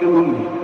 Gumbi.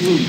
Me.